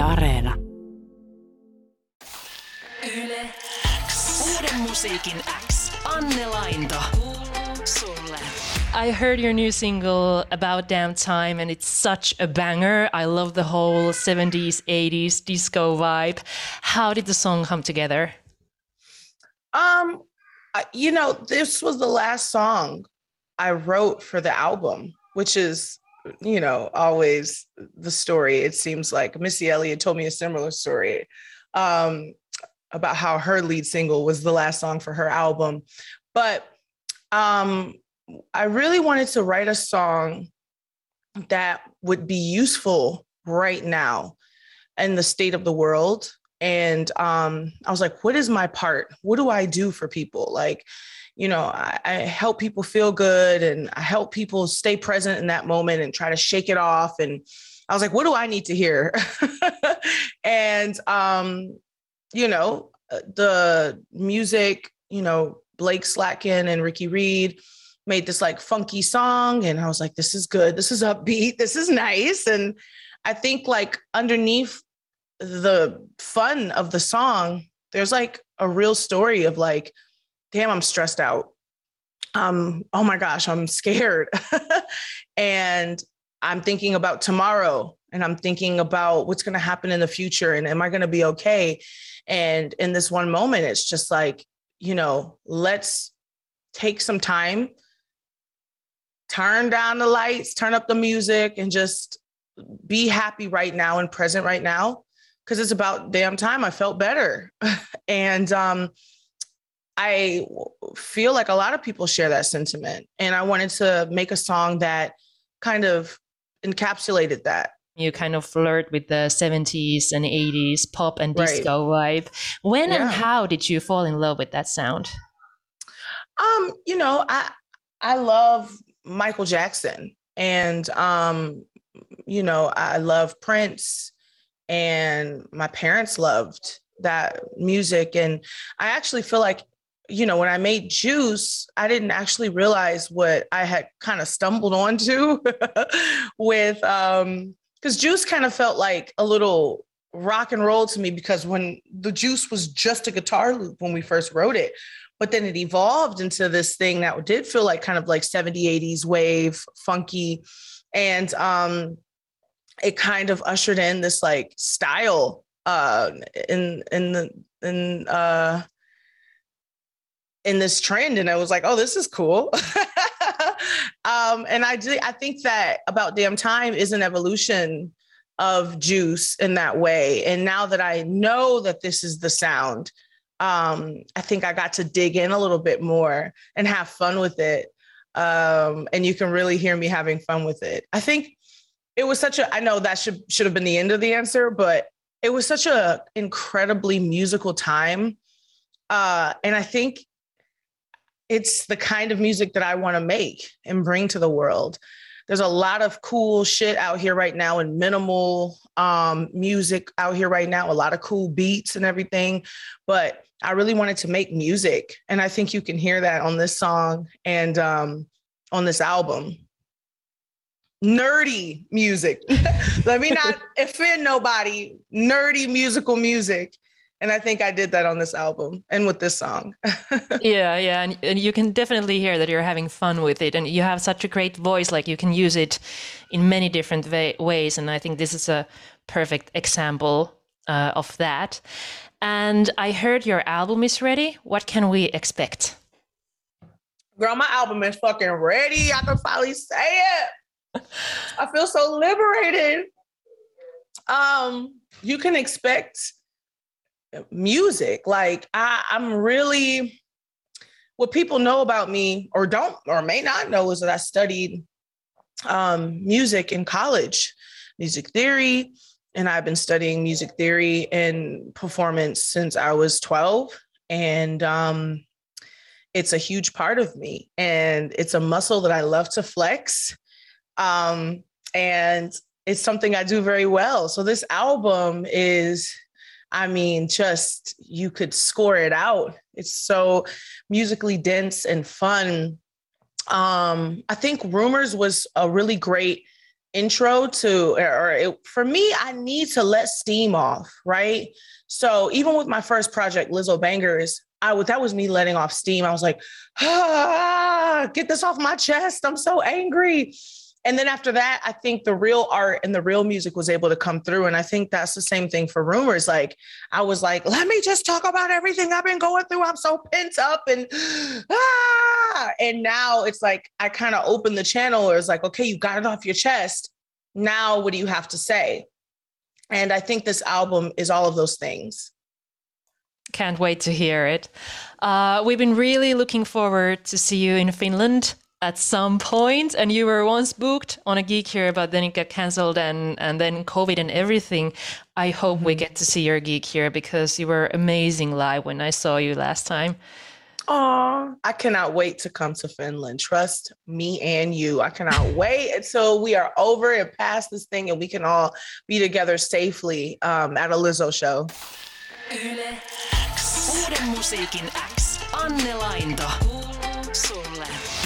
Yle Areena. Yle X. Uuden musiikin X. Anne Lainto. Sulle. I heard your new single about damn time and it's such a banger. I love the whole 70s, 80s disco vibe. How did the song come together? Um, you know, this was the last song I wrote for the album, which is, you know, always the story. It seems like Missy Elliott told me a similar story um, about how her lead single was the last song for her album. But um, I really wanted to write a song that would be useful right now in the state of the world and um, I was like, what is my part? What do I do for people? Like, you know, I, I help people feel good and I help people stay present in that moment and try to shake it off. And I was like, what do I need to hear? and, um, you know, uh, the music, you know, Blake Slatkin and Ricky Reed made this like funky song. And I was like, this is good. This is upbeat. This is nice. And I think like underneath the fun of the song, there's like a real story of like, damn, I'm stressed out. Um, oh my gosh, I'm scared. and I'm thinking about tomorrow and I'm thinking about what's going to happen in the future and am I going to be okay? And in this one moment, it's just like, you know, let's take some time, turn down the lights, turn up the music, and just be happy right now and present right now because it's about damn time I felt better. and um, I feel like a lot of people share that sentiment. And I wanted to make a song that kind of encapsulated that. You kind of flirt with the 70s and 80s pop and Right. disco vibe. When Yeah. and how did you fall in love with that sound? Um, you know, I I love Michael Jackson and um, you know, I love Prince and my parents loved that music. And I actually feel like you know, when I made Juice, I didn't actually realize what I had kind of stumbled onto with um cuz Juice kind of felt like a little rock and roll to me because when the Juice was just a guitar loop when we first wrote it but then it evolved into this thing that did feel like kind of like 70 80s wave funky. And um it kind of ushered in this like style uh in in the in uh in this trend and I was like oh this is cool um and I do I think that about damn time is an evolution of juice in that way and now that I know that this is the sound um, I think I got to dig in a little bit more and have fun with it. Um, and you can really hear me having fun with it. I think it was such a, I know that should, should have been the end of the answer, but it was such a incredibly musical time. Uh, and I think it's the kind of music that I want to make and bring to the world. There's a lot of cool shit out here right now and minimal um, music out here right now, a lot of cool beats and everything. But I really wanted to make music. And I think you can hear that on this song and um, on this album. Nerdy music. Let me not offend nobody. Nerdy musical music. And I think I did that on this album and with this song. yeah, yeah, and, and you can definitely hear that you're having fun with it, and you have such a great voice. Like you can use it in many different va- ways, and I think this is a perfect example uh, of that. And I heard your album is ready. What can we expect? Girl, my album is fucking ready. I can finally say it. I feel so liberated. Um, you can expect music. Like I, I'm really what people know about me or don't or may not know is that I studied um, music in college, music theory, and I've been studying music theory and performance since I was 12. And um, it's a huge part of me, and it's a muscle that I love to flex. Um, and it's something I do very well. So this album is I mean, just you could score it out. It's so musically dense and fun. Um, I think Rumors was a really great intro to or it, for me i need to let steam off right so even with my first project Lizzobangers i was that was me letting off steam i was like ah, get this off my chest i'm so angry and then after that i think the real art and the real music was able to come through. And i think that's the same thing for rumors. Like i was like let me just talk about everything i've been going through. I'm so pent up and ah. And now it's like i kind of opened the channel. It's like okay you got it off your chest. Now what do you have to say? And i think this album is all of those things. Can't wait to hear it. Uh, we've been really looking forward to see you in finland at some point and you were once booked on a gig here but then it got cancelled and and then covid and everything i hope mm-hmm. we get to see your gig here because you were amazing live when i saw you last time Oh, I cannot wait to come to Finland. Trust me and you. I cannot wait until we are over and past this thing and we can all be together safely um, at a Lizzo show. Yle X. Uuden musiikin X. Anne Lainto. Sulle.